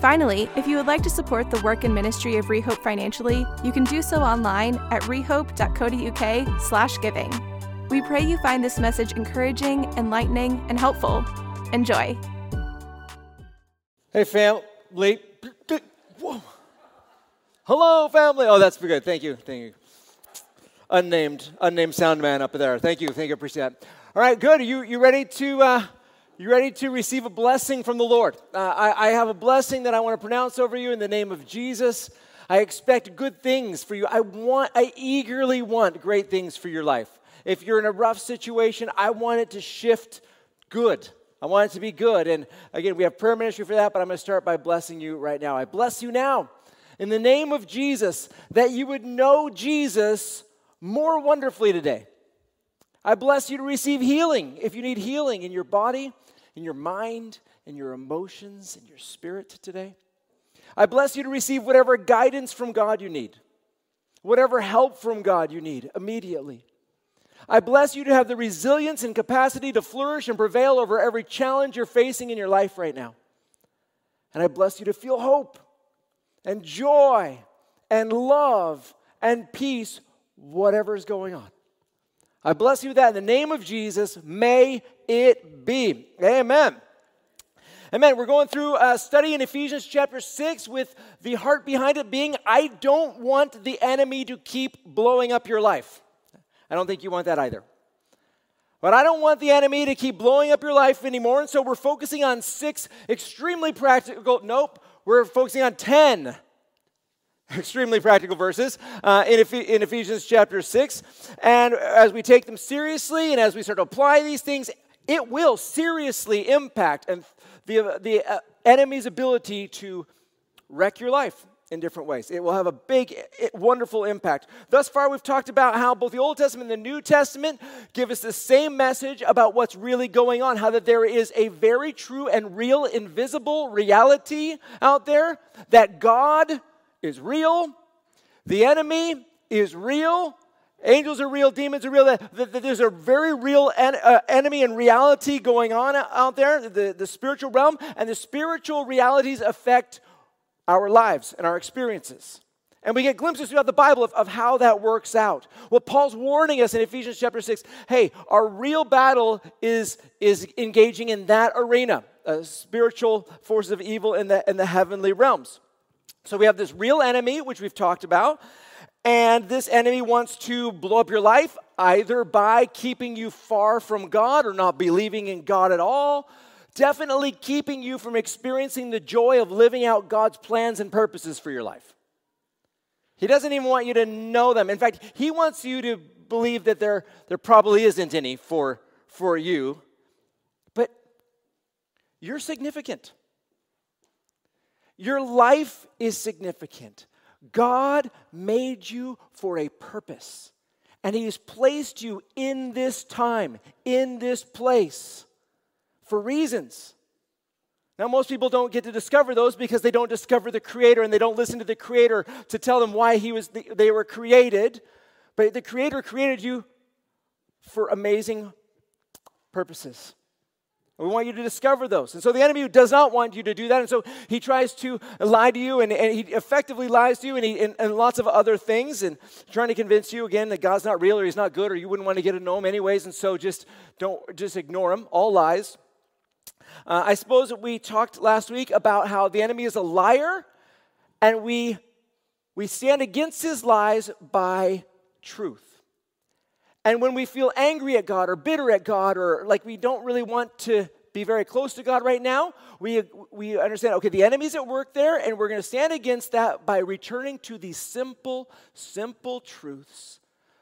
Finally, if you would like to support the work and ministry of Rehope financially, you can do so online at rehope.co.uk slash giving. We pray you find this message encouraging, enlightening, and helpful. Enjoy. Hey, family. Whoa. Hello, family. Oh, that's good. Thank you. Thank you. Unnamed, unnamed sound man up there. Thank you. Thank you. Appreciate that. All right, good. Are you, you ready to uh, you ready to receive a blessing from the Lord? Uh, I, I have a blessing that I want to pronounce over you in the name of Jesus. I expect good things for you. I want, I eagerly want great things for your life. If you're in a rough situation, I want it to shift good. I want it to be good. And again, we have prayer ministry for that, but I'm going to start by blessing you right now. I bless you now in the name of Jesus that you would know Jesus more wonderfully today. I bless you to receive healing if you need healing in your body, in your mind, in your emotions, in your spirit today. I bless you to receive whatever guidance from God you need, whatever help from God you need immediately. I bless you to have the resilience and capacity to flourish and prevail over every challenge you're facing in your life right now. And I bless you to feel hope and joy and love and peace, whatever is going on. I bless you with that in the name of Jesus. May it be. Amen. Amen. We're going through a study in Ephesians chapter 6 with the heart behind it being I don't want the enemy to keep blowing up your life. I don't think you want that either. But I don't want the enemy to keep blowing up your life anymore. And so we're focusing on six extremely practical, nope, we're focusing on 10 extremely practical verses uh, in, in Ephesians chapter 6. And as we take them seriously and as we start to apply these things, it will seriously impact and the, the uh, enemy's ability to wreck your life in different ways. It will have a big, wonderful impact. Thus far, we've talked about how both the Old Testament and the New Testament give us the same message about what's really going on, how that there is a very true and real, invisible reality out there, that God is real, the enemy is real, angels are real, demons are real. There's a very real en, uh, enemy and reality going on out there, the, the spiritual realm, and the spiritual realities affect our lives and our experiences. And we get glimpses throughout the Bible of, of how that works out. Well, Paul's warning us in Ephesians chapter 6 hey, our real battle is, is engaging in that arena, uh, spiritual forces of evil in the, in the heavenly realms. So we have this real enemy, which we've talked about, and this enemy wants to blow up your life either by keeping you far from God or not believing in God at all, definitely keeping you from experiencing the joy of living out God's plans and purposes for your life. He doesn't even want you to know them. In fact, he wants you to believe that there, there probably isn't any for, for you. But you're significant. Your life is significant. God made you for a purpose, and He has placed you in this time, in this place, for reasons. Now, most people don't get to discover those because they don't discover the Creator and they don't listen to the Creator to tell them why he was the, they were created. But the Creator created you for amazing purposes. We want you to discover those. And so the enemy does not want you to do that. And so he tries to lie to you, and, and he effectively lies to you, and, he, and, and, lots of other things, and trying to convince you again that God's not real or he's not good, or you wouldn't want to get to know him anyways. And so just don't, just ignore him. All lies. Uh, I suppose we talked last week about how the enemy is a liar, and we, we stand against his lies by truth. And when we feel angry at God or bitter at God or like we don't really want to be very close to God right now, we, we understand, okay, the enemy's at work there, and we're going to stand against that by returning to these simple, simple truths.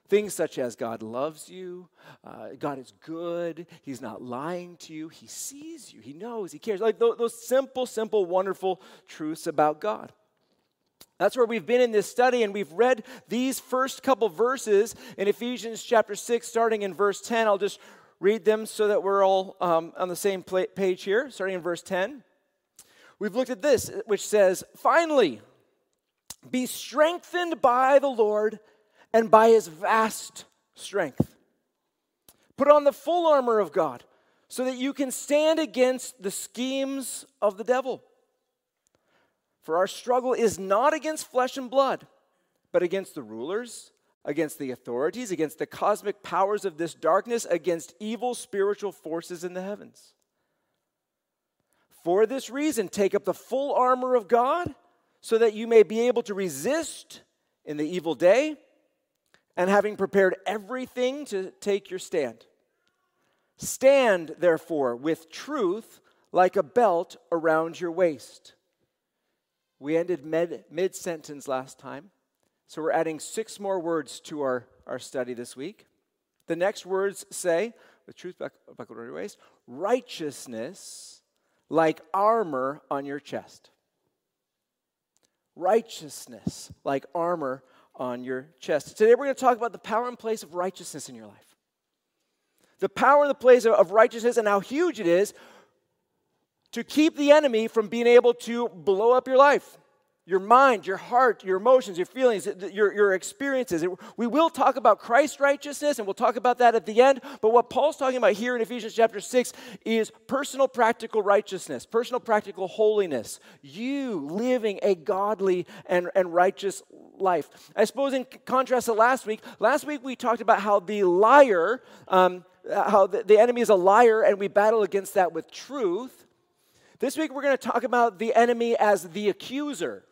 Things such as God loves you, uh, God is good, He's not lying to you, He sees you, He knows, He cares. Like those, those simple, simple, wonderful truths about God. That's where we've been in this study, and we've read these first couple verses in Ephesians chapter 6, starting in verse 10. I'll just read them so that we're all um, on the same page here, starting in verse 10. We've looked at this, which says, Finally, be strengthened by the Lord and by his vast strength. Put on the full armor of God so that you can stand against the schemes of the devil. For our struggle is not against flesh and blood, but against the rulers, against the authorities, against the cosmic powers of this darkness, against evil spiritual forces in the heavens. For this reason, take up the full armor of God so that you may be able to resist in the evil day, and having prepared everything to take your stand. Stand, therefore, with truth like a belt around your waist we ended mid sentence last time, so we're adding six more words to our, our study this week. The next words say, with truth buckled around your waist, righteousness like armor on your chest. Righteousness like armor on your chest. Today we're going to talk about the power and place of righteousness in your life. The power and the place of righteousness and how huge it is to keep the enemy from being able to blow up your life your mind, your heart, your emotions, your feelings, your, your experiences. We will talk about Christ's righteousness, and we'll talk about that at the end. But what Paul's talking about here in Ephesians chapter 6 is personal practical righteousness, personal practical holiness. You living a godly and, and righteous life. I suppose, in contrast to last week, last week we talked about how the liar, um, how the, the enemy is a liar, and we battle against that with truth. This week, we're going to talk about the enemy as the accuser.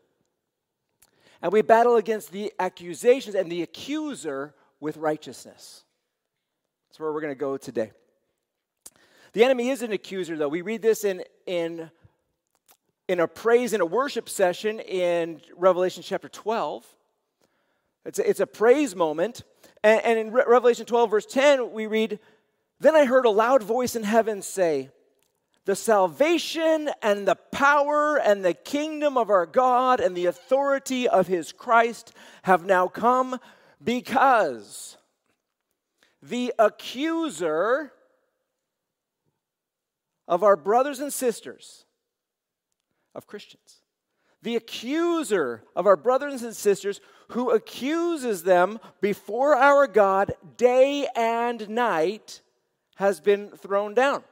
And we battle against the accusations and the accuser with righteousness. That's where we're going to go today. The enemy is an accuser, though. We read this in, in, in a praise and a worship session in Revelation chapter 12. It's a, it's a praise moment. And, and in Re- Revelation 12, verse 10, we read, Then I heard a loud voice in heaven say, the salvation and the power and the kingdom of our God and the authority of his Christ have now come because the accuser of our brothers and sisters of Christians, the accuser of our brothers and sisters who accuses them before our God day and night has been thrown down.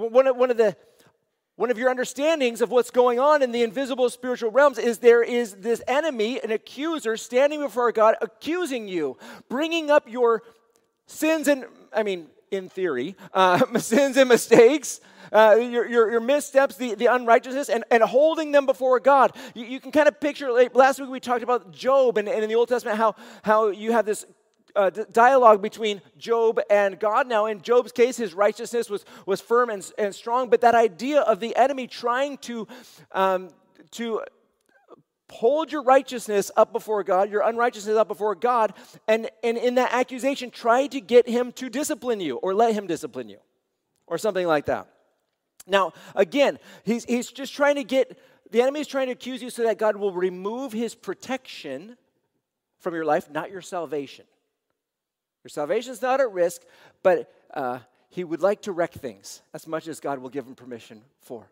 One of, one of the one of your understandings of what's going on in the invisible spiritual realms is there is this enemy, an accuser, standing before God, accusing you, bringing up your sins and, I mean, in theory, uh, sins and mistakes, uh, your, your, your, missteps, the, the unrighteousness, and, and holding them before God. You, you can kind of picture, like last week we talked about Job and, and in the Old Testament, how, how you have this uh, dialogue between Job and God. Now, in Job's case, his righteousness was, was firm and, and strong, but that idea of the enemy trying to, um, to hold your righteousness up before God, your unrighteousness up before God, and, and in that accusation, try to get him to discipline you or let him discipline you or something like that. Now, again, he's, he's just trying to get, the enemy is trying to accuse you so that God will remove his protection from your life, not your salvation. Your salvation is not at risk, but uh, he would like to wreck things as much as God will give him permission for.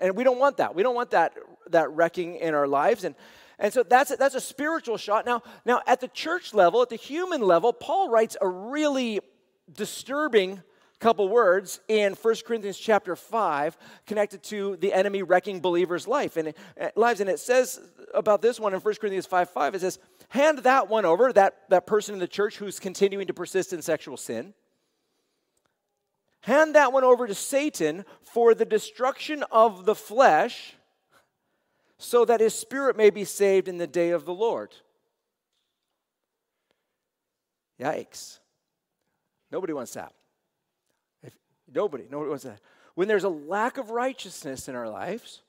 And we don't want that. We don't want that, that wrecking in our lives. And, and so that's a, that's a spiritual shot. Now, now, at the church level, at the human level, Paul writes a really disturbing couple words in 1 Corinthians chapter 5 connected to the enemy wrecking believers' life and uh, lives. And it says about this one in 1 Corinthians 5 5, it says, hand that one over, that, that person in the church who's continuing to persist in sexual sin. Hand that one over to Satan for the destruction of the flesh, so that his spirit may be saved in the day of the Lord. Yikes. Nobody wants that. If, nobody, nobody wants that. When there's a lack of righteousness in our lives,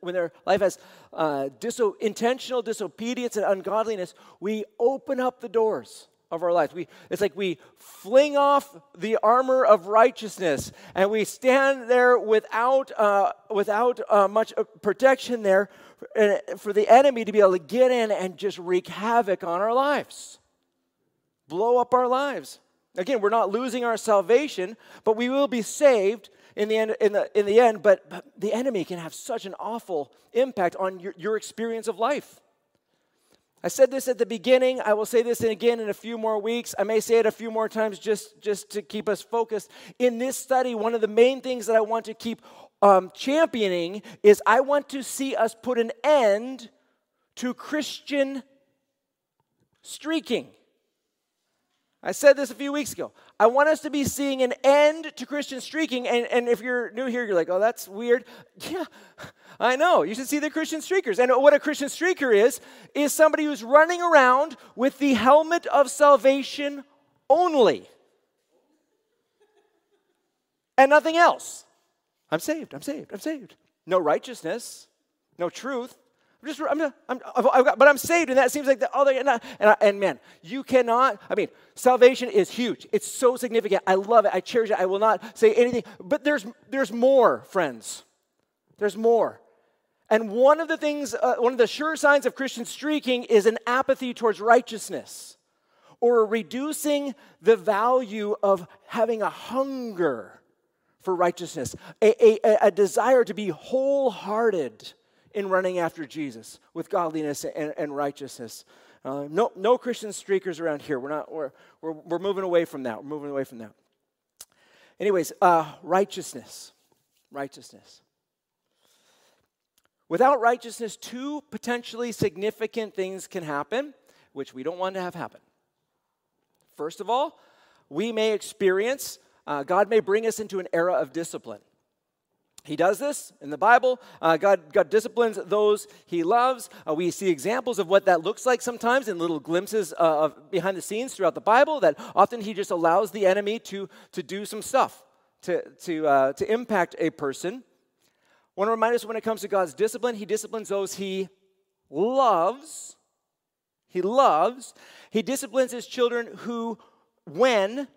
when their life has uh, diso- intentional disobedience and ungodliness, we open up the doors of our lives. We, it's like we fling off the armor of righteousness and we stand there without, uh, without uh, much uh, protection there for the enemy to be able to get in and just wreak havoc on our lives, blow up our lives. Again, we're not losing our salvation, but we will be saved in the end. In the, in the end but, but the enemy can have such an awful impact on your, your experience of life. I said this at the beginning. I will say this again in a few more weeks. I may say it a few more times just, just to keep us focused. In this study, one of the main things that I want to keep um, championing is I want to see us put an end to Christian streaking. I said this a few weeks ago. I want us to be seeing an end to Christian streaking. And, and if you're new here, you're like, oh, that's weird. Yeah, I know. You should see the Christian streakers. And what a Christian streaker is, is somebody who's running around with the helmet of salvation only and nothing else. I'm saved, I'm saved, I'm saved. No righteousness, no truth, I'm just, I'm, I'm, I've got, but I'm saved, and that seems like the other. And, I, and, I, and man, you cannot. I mean, salvation is huge. It's so significant. I love it. I cherish it. I will not say anything. But there's, there's more, friends. There's more. And one of the things, uh, one of the sure signs of Christian streaking is an apathy towards righteousness, or reducing the value of having a hunger for righteousness, a, a, a desire to be wholehearted in running after Jesus with godliness and, and righteousness. Uh, no, no Christian streakers around here. We're not. We're, we're, we're moving away from that. We're moving away from that. Anyways, uh, righteousness, righteousness. Without righteousness, two potentially significant things can happen, which we don't want to have happen. First of all, we may experience, uh, God may bring us into an era of discipline. He does this in the Bible. Uh, God, God disciplines those he loves. Uh, we see examples of what that looks like sometimes in little glimpses uh, of behind the scenes throughout the Bible, that often he just allows the enemy to, to do some stuff, to, to, uh, to impact a person. I want to remind us when it comes to God's discipline, he disciplines those he loves. He loves. He disciplines his children who, when,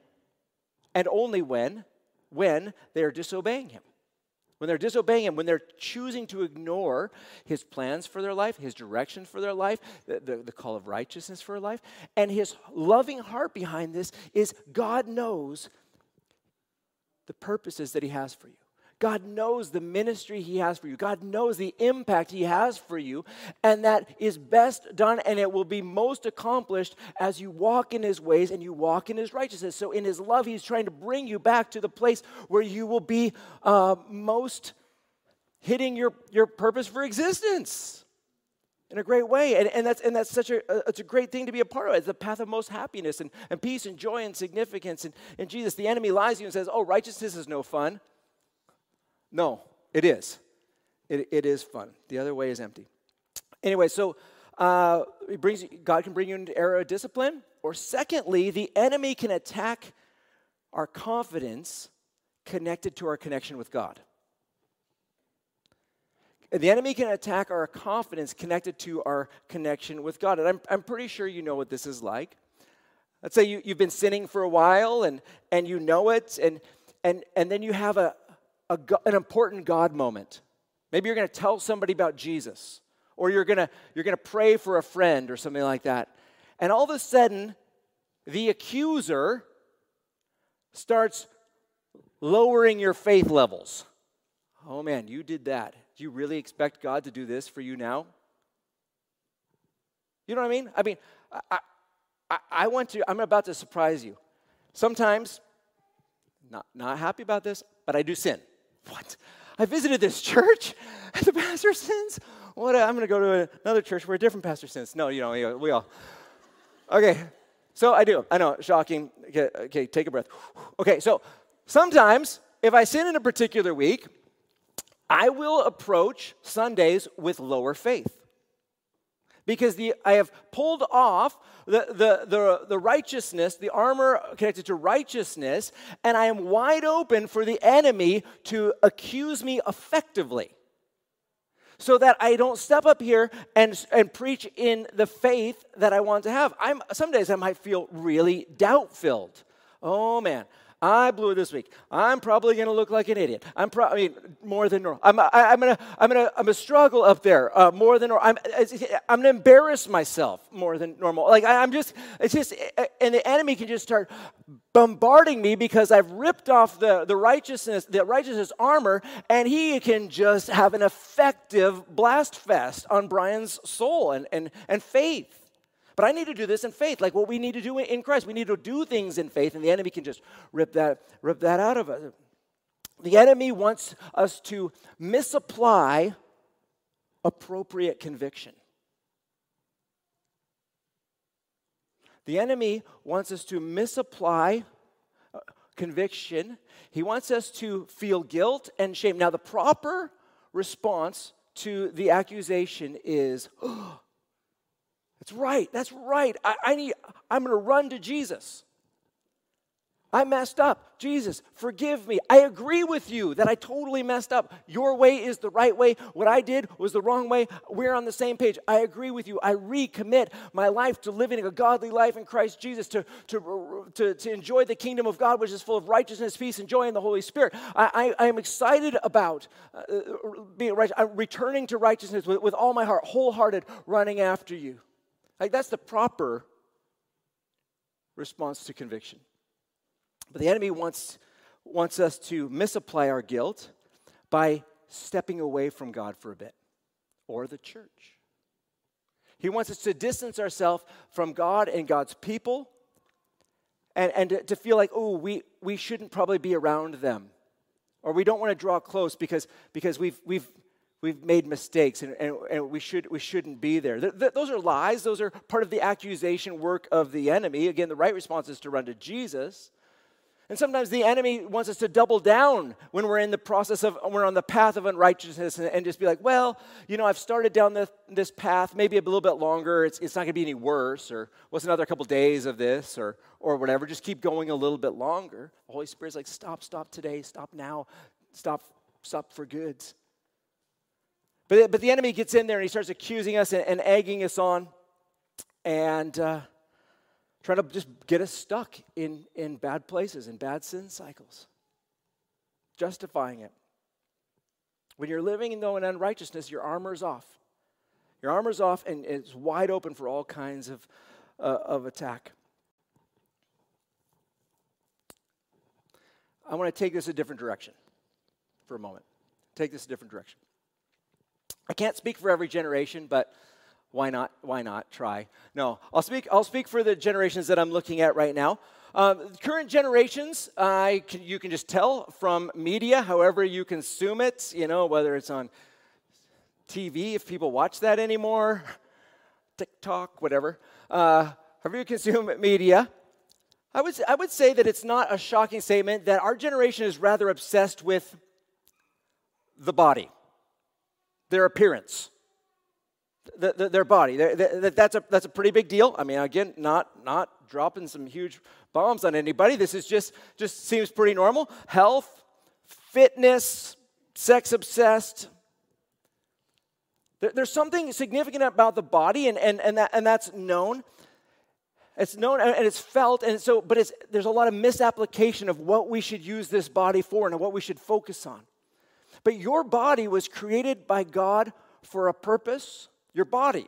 and only when, when they are disobeying him when they're disobeying Him, when they're choosing to ignore His plans for their life, His direction for their life, the, the, the, call of righteousness for life. And His loving heart behind this is God knows the purposes that He has for you. God knows the ministry He has for you. God knows the impact He has for you, and that is best done and it will be most accomplished as you walk in His ways and you walk in His righteousness. So, in His love, He's trying to bring you back to the place where you will be uh, most hitting your, your purpose for existence in a great way. And, and, that's, and that's such a, a, it's a great thing to be a part of. It's the path of most happiness and, and peace and joy and significance. And, and Jesus, the enemy lies to you and says, Oh, righteousness is no fun. No, it is. It, it is fun. The other way is empty. Anyway, so uh, it brings God can bring you into era of discipline. Or secondly, the enemy can attack our confidence connected to our connection with God. The enemy can attack our confidence connected to our connection with God. And I'm, I'm pretty sure you know what this is like. Let's say you, you've been sinning for a while and, and you know it, and, and, and then you have a, a, an important God moment. Maybe you're going to tell somebody about Jesus, or you're going to you're going to pray for a friend or something like that. And all of a sudden, the accuser starts lowering your faith levels. Oh man, you did that. Do you really expect God to do this for you now? You know what I mean? I mean, I, I, I want to, I'm about to surprise you. Sometimes, not, not happy about this, but I do sin. What? I visited this church and the pastor sins? What? Uh, I'm going to go to another church where a different pastor sins. No, you know, we all. Okay, so I do. I know, shocking. Okay, okay, take a breath. Okay, so sometimes if I sin in a particular week, I will approach Sundays with lower faith because the, I have pulled off the, the, the, the, righteousness, the armor connected to righteousness, and I am wide open for the enemy to accuse me effectively. so that I don't step up here and, and preach in the faith that I want to have. I'm, some days I might feel really doubt filled. Oh man, I blew it this week. I'm probably going to look like an idiot. I'm pro- I mean, more than normal. I'm, I, am to, I'm to, I'm to struggle up there uh, more than normal. I'm, I'm to embarrass myself more than normal. Like I, I'm just, it's just, and the enemy can just start bombarding me because I've ripped off the, the righteousness, the righteousness armor, and he can just have an effective blast fest on Brian's soul and, and, and faith. But I need to do this in faith, like what we need to do in Christ. We need to do things in faith, and the enemy can just rip that, rip that out of us. The enemy wants us to misapply appropriate conviction. The enemy wants us to misapply uh, conviction. He wants us to feel guilt and shame. Now, the proper response to the accusation is, oh, that's right. That's right. I, I need, I'm going to run to Jesus. I messed up. Jesus, forgive me. I agree with you that I totally messed up. Your way is the right way. What I did was the wrong way. We're on the same page. I agree with you. I recommit my life to living a godly life in Christ Jesus, to, to, to, to enjoy the kingdom of God, which is full of righteousness, peace, and joy in the Holy Spirit. I, I, I am excited about uh, being right. I'm returning to righteousness with, with all my heart, wholehearted, running after you. Like, that's the proper response to conviction. But the enemy wants, wants us to misapply our guilt by stepping away from God for a bit or the church. He wants us to distance ourselves from God and God's people and, and to, to feel like, oh, we, we shouldn't probably be around them. Or we don't want to draw close because, because we've, we've, we've made mistakes and, and, and, we, should, we shouldn't be there. Th- th- those are lies. Those are part of the accusation work of the enemy. Again, the right response is to run to Jesus. And sometimes the enemy wants us to double down when we're in the process of, we're on the path of unrighteousness and, and just be like, well, you know, I've started down this, this path, maybe a little bit longer. It's, it's not going to be any worse, or what's another couple days of this, or, or whatever. Just keep going a little bit longer. The Holy Spirit's like, stop, stop today, stop now, stop, stop for good. But, but the enemy gets in there and he starts accusing us and, and egging us on and uh, trying to just get us stuck in, in bad places, in bad sin cycles, justifying it. When you're living in though in unrighteousness, your armor's off. Your armor's off and it's wide open for all kinds of, uh, of attack. I want to take this a different direction for a moment. Take this a different direction. I can't speak for every generation, but why not? Why not try? No, I'll speak. I'll speak for the generations that I'm looking at right now. Um, current generations, can, you can just tell from media, however you consume it. You know, whether it's on TV, if people watch that anymore, TikTok, whatever. Uh, however you consume media, I would I would say that it's not a shocking statement that our generation is rather obsessed with the body their appearance, the, the, their body. that's, a, that's a pretty big deal. I mean, again, not, not dropping some huge bombs on anybody. This is just, just seems pretty normal. Health, fitness, sex obsessed. There, there's something significant about the body, and, and, and, that, and that's known. It's known and it's felt, and so, but it's, there's a lot of misapplication of what we should use this body for and what we should focus on. But your body was created by God for a purpose. Your body,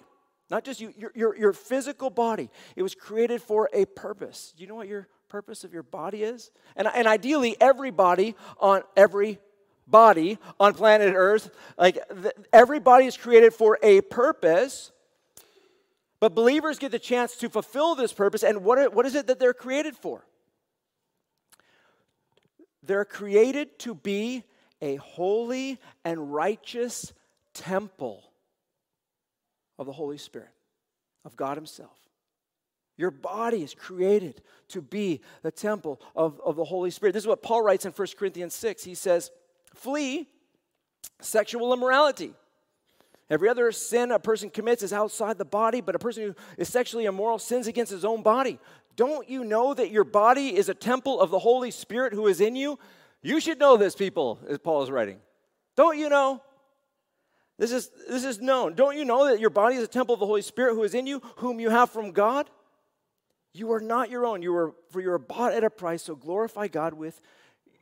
not just you, your, your, your physical body, it was created for a purpose. Do you know what your purpose of your body is? And, and ideally, everybody on every body on planet Earth, like everybody is created for a purpose. But believers get the chance to fulfill this purpose. And what, what is it that they're created for? They're created to be a holy and righteous temple of the Holy Spirit, of God Himself. Your body is created to be the temple of, of the Holy Spirit. This is what Paul writes in 1 Corinthians 6. He says, Flee sexual immorality. Every other sin a person commits is outside the body, but a person who is sexually immoral sins against his own body. Don't you know that your body is a temple of the Holy Spirit who is in you? You should know this, people, as Paul is writing. Don't you know? This is, this is known. Don't you know that your body is a temple of the Holy Spirit who is in you, whom you have from God? You are not your own. You are, for you are bought at a price, so glorify God with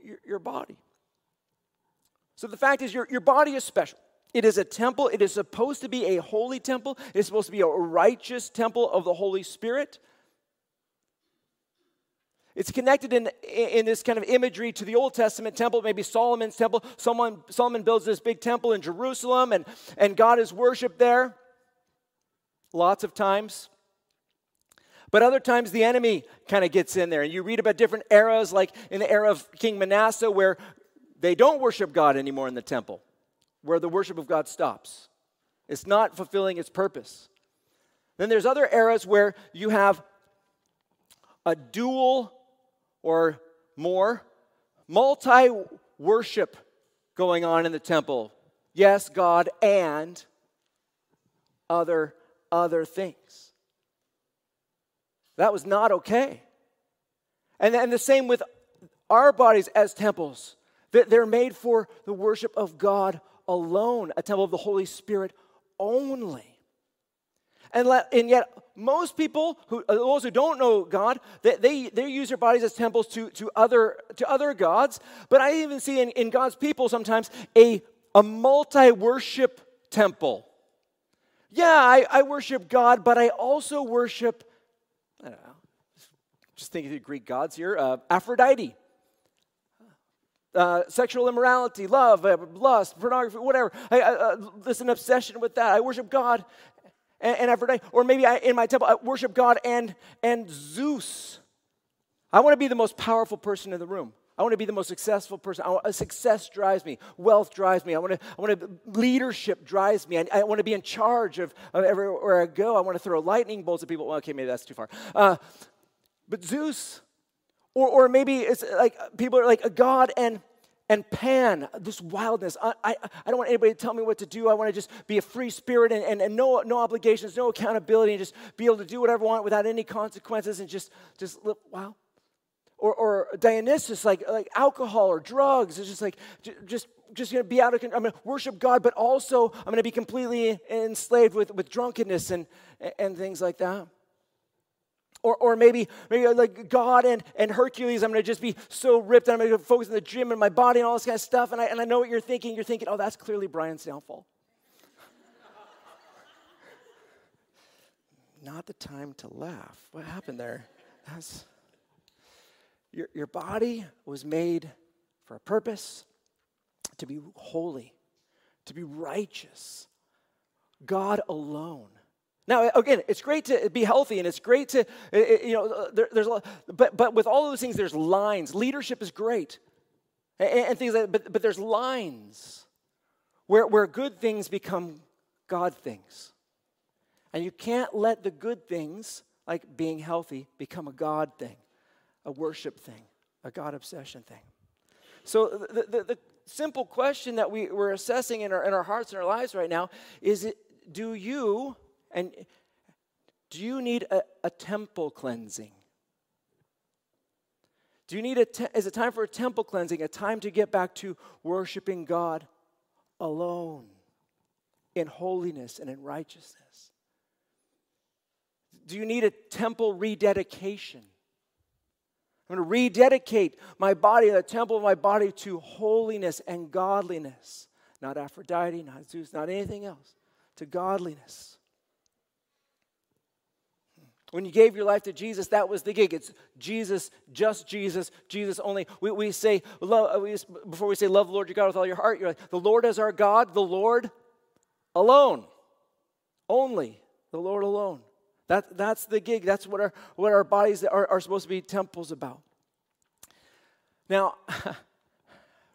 your, your body. So the fact is, your, your body is special. It is a temple. It is supposed to be a holy temple. It is supposed to be a righteous temple of the Holy Spirit. It's connected in, in this kind of imagery to the Old Testament temple, maybe Solomon's temple. Someone, Solomon builds this big temple in Jerusalem, and, and God is worshiped there lots of times. But other times the enemy kind of gets in there. And you read about different eras, like in the era of King Manasseh, where they don't worship God anymore in the temple, where the worship of God stops. It's not fulfilling its purpose. Then there's other eras where you have a dual or more multi worship going on in the temple. Yes, God and other other things. That was not okay. And, and the same with our bodies as temples. That they're made for the worship of God alone, a temple of the Holy Spirit only. And, let, and yet, most people, who, uh, those who don't know God, they, they, they use their bodies as temples to, to, other, to other gods. But I even see in, in God's people sometimes a, a multi worship temple. Yeah, I, I worship God, but I also worship, I don't know, just thinking of the Greek gods here, uh, Aphrodite. Uh, sexual immorality, love, uh, lust, pornography, whatever. I, uh, there's an obsession with that. I worship God and, and Aphrodite, or maybe I, in my temple I worship God and and Zeus. I want to be the most powerful person in the room. I want to be the most successful person. Want, success drives me. Wealth drives me. I want to. I want to. Leadership drives me. I, I want to be in charge of, of, everywhere I go. I want to throw lightning bolts at people. Well, okay, maybe that's too far. Uh, but Zeus, or or maybe it's like people are like a god and and Pan, this wildness. I, I, I, don't want anybody to tell me what to do. I want to just be a free spirit and, and, and no, no obligations, no accountability, and just be able to do whatever I want without any consequences and just, just live, wow. Or, or Dionysus, like, like alcohol or drugs. It's just like, just, just going to be out of control. I'm going to worship God, but also I'm going to be completely enslaved with, with drunkenness and, and things like that. Or, or maybe, maybe uh, like God and, and Hercules, I'm going to just be so ripped and I'm going to focus on the gym and my body and all this kind of stuff. And I, and I know what you're thinking. You're thinking, oh, that's clearly Brian's downfall. Not the time to laugh. What happened there? That's, your, your body was made for a purpose to be holy, to be righteous. God alone. Now, again, it's great to be healthy and it's great to, you know, uh, there, there's a lot, but, but with all those things, there's lines. Leadership is great and, and things like that, but, but there's lines where, where good things become God things. And you can't let the good things, like being healthy, become a God thing, a worship thing, a God obsession thing. So the, the, the simple question that we, we're assessing in our, in our hearts and our lives right now is do you and do you need a, a temple cleansing? Do you need a te- is it time for a temple cleansing, a time to get back to worshiping God alone in holiness and in righteousness? Do you need a temple rededication? I'm going to rededicate my body, the temple of my body, to holiness and godliness. Not Aphrodite, not Zeus, not anything else, to godliness. When you gave your life to Jesus, that was the gig. It's Jesus, just Jesus, Jesus only. We, we say, love, we, before we say, love Lord your God with all your heart, you're like, the Lord is our God, the Lord alone. Only the Lord alone. That, that's the gig. That's what our, what our bodies are, are supposed to be temples about. Now,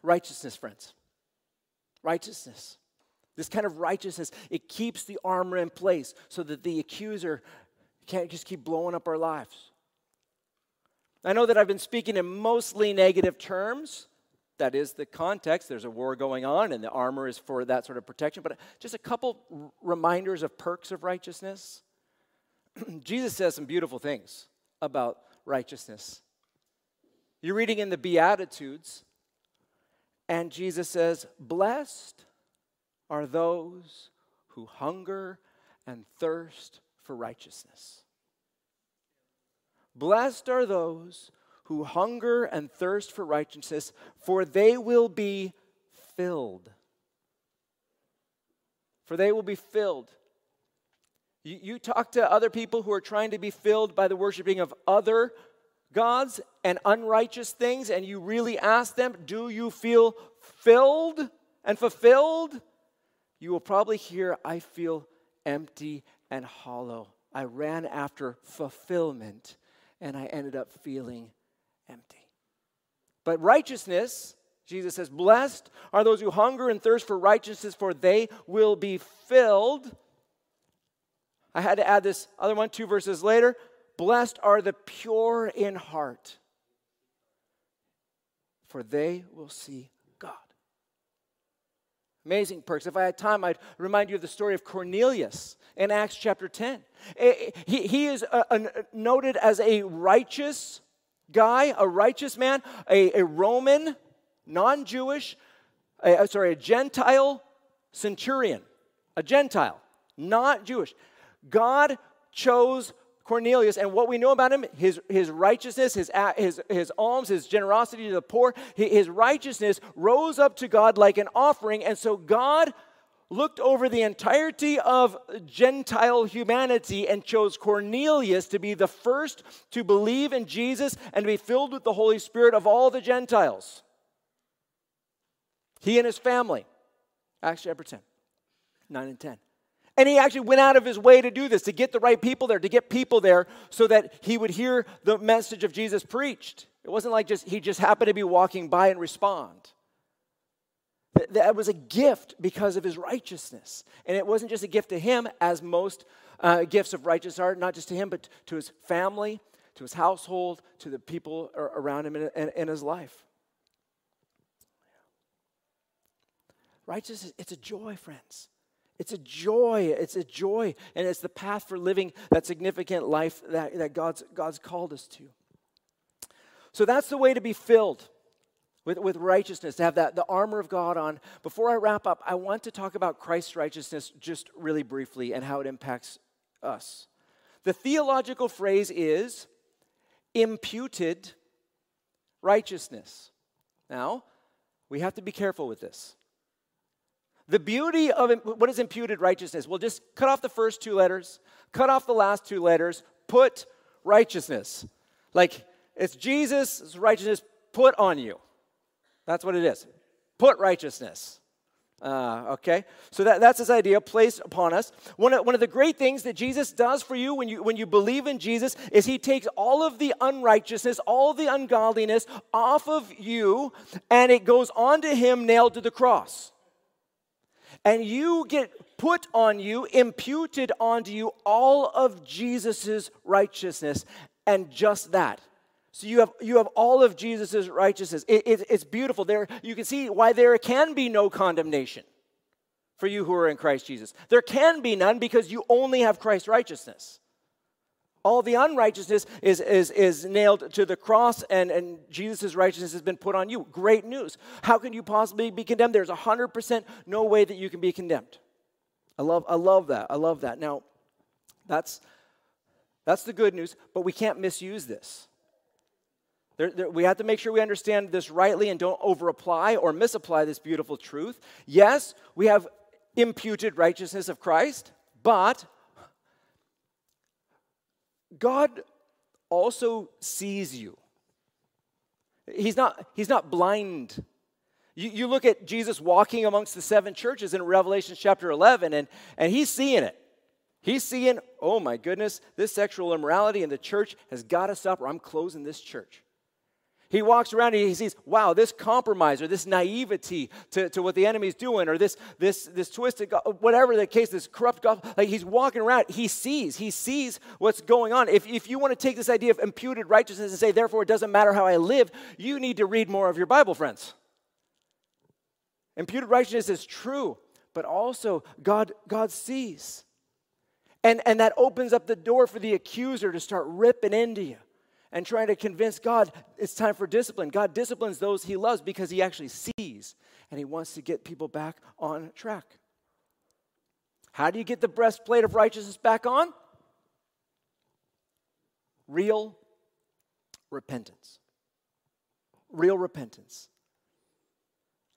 righteousness, friends. Righteousness. This kind of righteousness, it keeps the armor in place so that the accuser can't just keep blowing up our lives. I know that I've been speaking in mostly negative terms. That is the context. There's a war going on, and the armor is for that sort of protection. But just a couple reminders of perks of righteousness. Jesus says some beautiful things about righteousness. You're reading in the Beatitudes, and Jesus says, Blessed are those who hunger and thirst for righteousness. Blessed are those who hunger and thirst for righteousness, for they will be filled. For they will be filled. You, you talk to other people who are trying to be filled by the worshiping of other gods and unrighteous things, and you really ask them, Do you feel filled and fulfilled? You will probably hear, I feel empty and hollow. I ran after fulfillment and I ended up feeling empty. But righteousness, Jesus says, Blessed are those who hunger and thirst for righteousness, for they will be filled. I had to add this other one two verses later. Blessed are the pure in heart, for they will see. Amazing perks. If I had time, I'd remind you of the story of Cornelius in Acts chapter 10. Eh, eh, he, he is a, a, noted as a righteous guy, a righteous man, a, a Roman, non Jewish, sorry, a Gentile centurion, a Gentile, not Jewish. God chose Cornelius, and what we know about him, his, his righteousness, his, his, his alms, his generosity to the poor, his righteousness rose up to God like an offering. And so God looked over the entirety of Gentile humanity and chose Cornelius to be the first to believe in Jesus and to be filled with the Holy Spirit of all the Gentiles. He and his family. Acts chapter 10, 9 and 10. And he actually went out of his way to do this, to get the right people there, to get people there so that he would hear the message of Jesus preached. It wasn't like just he just happened to be walking by and respond. That was a gift because of his righteousness. And it wasn't just a gift to him, as most uh, gifts of righteousness are, not just to him, but to his family, to his household, to the people around him in, in, in his life. Righteousness, it's a joy, friends. It's a joy. It's a joy. And it's the path for living that significant life that, that God's, God's called us to. So that's the way to be filled with, with righteousness, to have that, the armor of God on. Before I wrap up, I want to talk about Christ's righteousness just really briefly and how it impacts us. The theological phrase is imputed righteousness. Now, we have to be careful with this. The beauty of what is imputed righteousness? Well, just cut off the first two letters, cut off the last two letters, put righteousness. Like it's Jesus' righteousness put on you. That's what it is. Put righteousness. Uh, okay, so that, that's this idea placed upon us. One of, one of the great things that Jesus does for you when, you when you believe in Jesus is he takes all of the unrighteousness, all the ungodliness off of you, and it goes onto him nailed to the cross and you get put on you, imputed onto you all of Jesus' righteousness, and just that. So you have you have all of Jesus' righteousness. It, it, it's beautiful. There you can see why there can be no condemnation for you who are in Christ Jesus. There can be none because you only have Christ's righteousness. All the unrighteousness is, is, is nailed to the cross, and, and Jesus' righteousness has been put on you. Great news. How can you possibly be condemned? There's 100% no way that you can be condemned. I love, I love that. I love that. Now, that's, that's the good news, but we can't misuse this. There, there, we have to make sure we understand this rightly and don't overapply or misapply this beautiful truth. Yes, we have imputed righteousness of Christ, but God also sees you. He's not, he's not blind. You, you look at Jesus walking amongst the seven churches in Revelation chapter 11, and, and he's seeing it. He's seeing, oh my goodness, this sexual immorality in the church has got to stop, or I'm closing this church. He walks around and he sees, wow, this compromise or this naivety to, to what the enemy's doing or this, this, this twisted, whatever the case, this corrupt God, like he's walking around, he sees, he sees what's going on. If, if you want to take this idea of imputed righteousness and say, therefore, it doesn't matter how I live, you need to read more of your Bible, friends. Imputed righteousness is true, but also God, God sees. And, and that opens up the door for the accuser to start ripping into you and trying to convince God it's time for discipline. God disciplines those he loves because he actually sees and he wants to get people back on track. How do you get the breastplate of righteousness back on? Real repentance. Real repentance.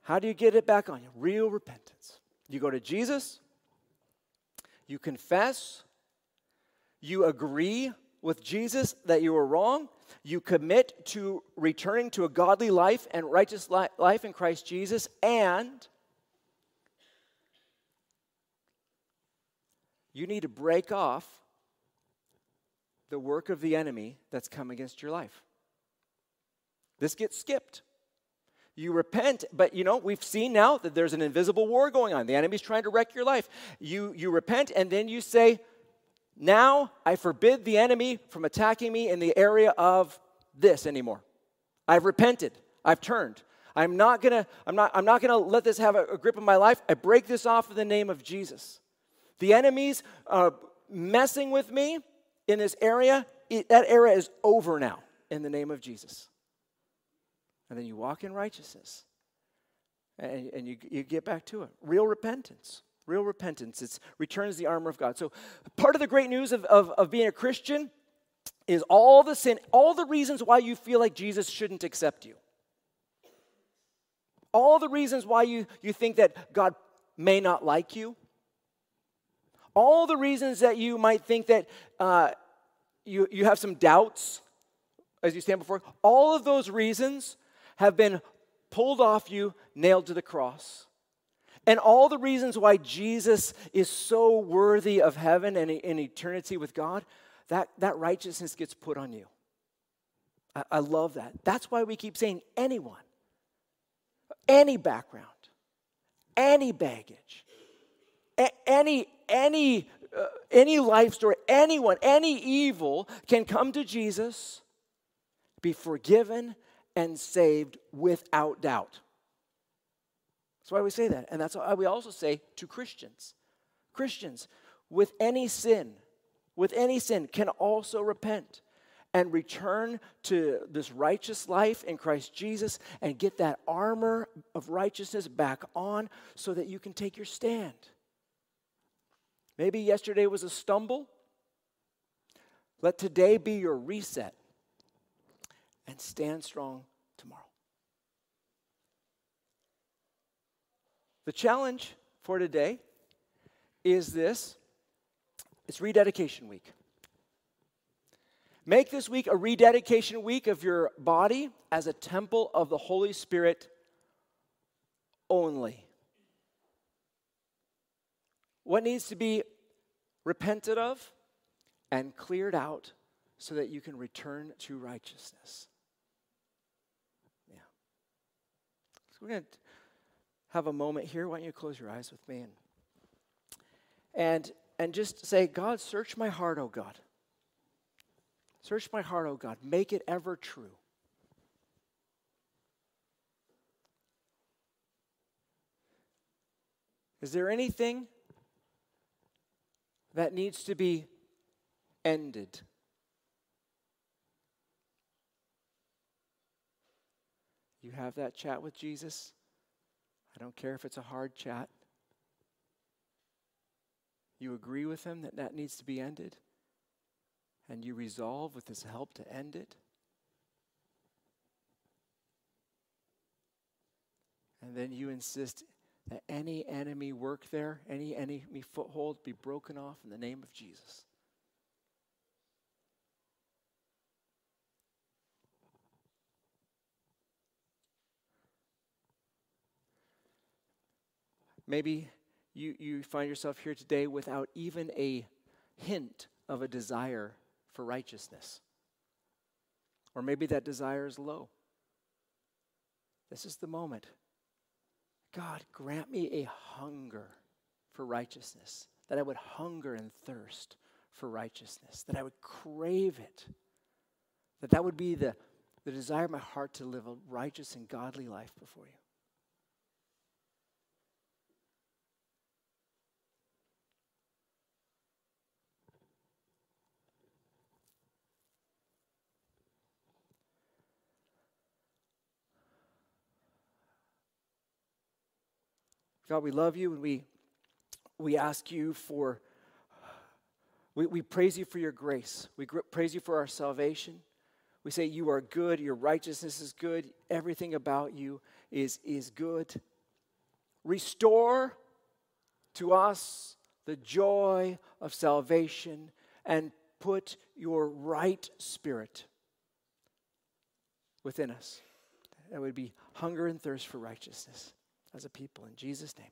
How do you get it back on you? Real repentance. You go to Jesus, you confess, you agree with Jesus that you were wrong, you commit to returning to a godly life and righteous life in Christ Jesus, and you need to break off the work of the enemy that's come against your life. This gets skipped. You repent, but you know, we've seen now that there's an invisible war going on. The enemy's trying to wreck your life. You, you repent, and then you say, Now I forbid the enemy from attacking me in the area of this anymore. I've repented. I've turned. I'm not gonna, I'm not, I'm not gonna let this have a, a grip of my life. I break this off in the name of Jesus. The enemy's uh, messing with me in this area. It, that area is over now in the name of Jesus and then you walk in righteousness and, and you, you get back to it. Real repentance. Real repentance. It returns the armor of God. So, part of the great news of, of, of being a Christian is all the sin, all the reasons why you feel like Jesus shouldn't accept you. All the reasons why you, you think that God may not like you. All the reasons that you might think that uh, you, you have some doubts as you stand before. All of those reasons have been pulled off you, nailed to the cross. And all the reasons why Jesus is so worthy of heaven and in eternity with God, that, that righteousness gets put on you. I, I love that. That's why we keep saying anyone, any background, any baggage, a- any, any, uh, any life story, anyone, any evil can come to Jesus, be forgiven, and saved without doubt. Why we say that. And that's why we also say to Christians Christians, with any sin, with any sin, can also repent and return to this righteous life in Christ Jesus and get that armor of righteousness back on so that you can take your stand. Maybe yesterday was a stumble. Let today be your reset and stand strong The challenge for today is this it's rededication week. Make this week a rededication week of your body as a temple of the Holy Spirit only. What needs to be repented of and cleared out so that you can return to righteousness? Yeah. So we're going to have a moment here. Why don't you close your eyes with me and and and just say, God, search my heart, oh God. Search my heart, oh God. Make it ever true. Is there anything that needs to be ended? You have that chat with Jesus. I don't care if it's a hard chat. You agree with him that that needs to be ended, and you resolve with his help to end it. And then you insist that any enemy work there, any enemy foothold be broken off in the name of Jesus. Maybe you, you find yourself here today without even a hint of a desire for righteousness. Or maybe that desire is low. This is the moment. God, grant me a hunger for righteousness, that I would hunger and thirst for righteousness, that I would crave it, that that would be the, the desire of my heart to live a righteous and godly life before you. God, we love you and we we ask you for, we, we praise you for your grace. We gr- praise you for our salvation. We say you are good, your righteousness is good, everything about you is, is good. Restore to us the joy of salvation and put your right spirit within us. That would be hunger and thirst for righteousness as a people. In Jesus' name.